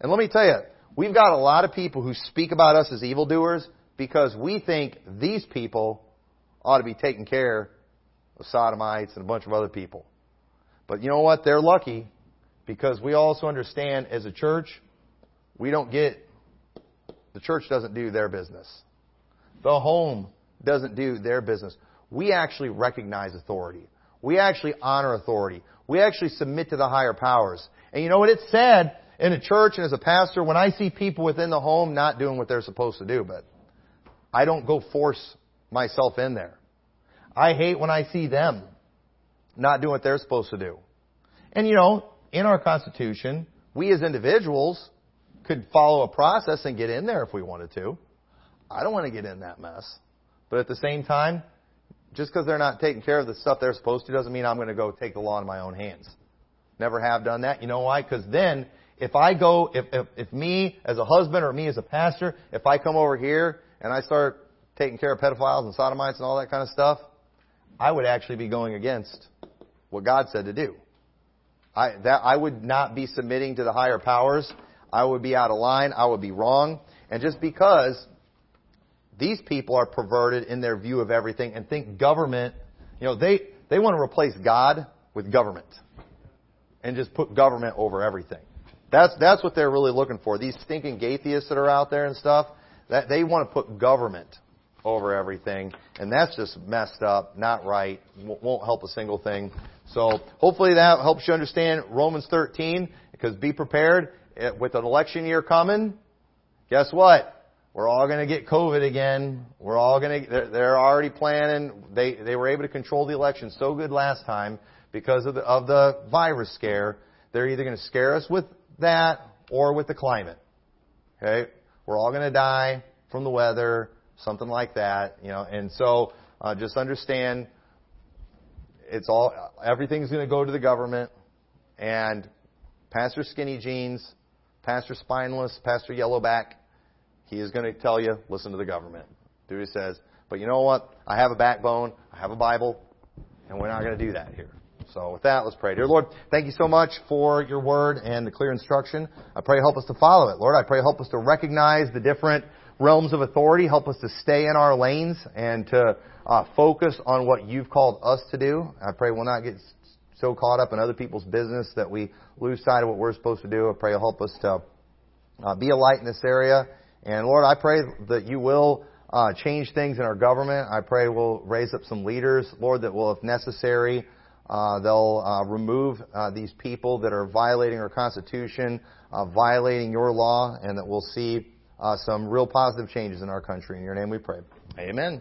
And let me tell you, we've got a lot of people who speak about us as evildoers because we think these people ought to be taking care of sodomites and a bunch of other people. But you know what? They're lucky because we also understand as a church, we don't get, the church doesn't do their business. The home doesn't do their business. We actually recognize authority. We actually honor authority. We actually submit to the higher powers. And you know what? It's sad in a church and as a pastor when I see people within the home not doing what they're supposed to do, but I don't go force myself in there. I hate when I see them not doing what they're supposed to do. And you know, in our Constitution, we as individuals could follow a process and get in there if we wanted to. I don't want to get in that mess. But at the same time, just because they're not taking care of the stuff they're supposed to doesn't mean I'm going to go take the law in my own hands. Never have done that. You know why? Because then, if I go, if, if, if me as a husband or me as a pastor, if I come over here and I start taking care of pedophiles and sodomites and all that kind of stuff, I would actually be going against what God said to do. I, that, I would not be submitting to the higher powers. I would be out of line. I would be wrong. And just because these people are perverted in their view of everything and think government, you know, they, they want to replace God with government. And just put government over everything. That's, that's what they're really looking for. These stinking atheists that are out there and stuff, that they want to put government over everything, and that's just messed up, not right, won't help a single thing. So hopefully that helps you understand Romans 13, because be prepared eh, with an election year coming. Guess what? We're all going to get COVID again. We're all going to. They're, they're already planning. They they were able to control the election so good last time because of the of the virus scare. They're either going to scare us with that or with the climate. Okay, we're all going to die from the weather something like that, you know. And so uh, just understand it's all everything's going to go to the government, and Pastor Skinny Jeans, Pastor Spineless, Pastor Yellowback, he is going to tell you listen to the government. Do what he says. But you know what? I have a backbone. I have a Bible, and we're not going to do that here. So with that, let's pray. Dear Lord, thank you so much for your word and the clear instruction. I pray help us to follow it. Lord, I pray help us to recognize the different realms of authority. Help us to stay in our lanes and to uh, focus on what you've called us to do. I pray we'll not get so caught up in other people's business that we lose sight of what we're supposed to do. I pray you'll help us to uh, be a light in this area. And Lord, I pray that you will uh, change things in our government. I pray we'll raise up some leaders, Lord, that will, if necessary, uh, they'll uh, remove uh, these people that are violating our Constitution, uh, violating your law, and that we'll see uh, some real positive changes in our country. In your name we pray. Amen.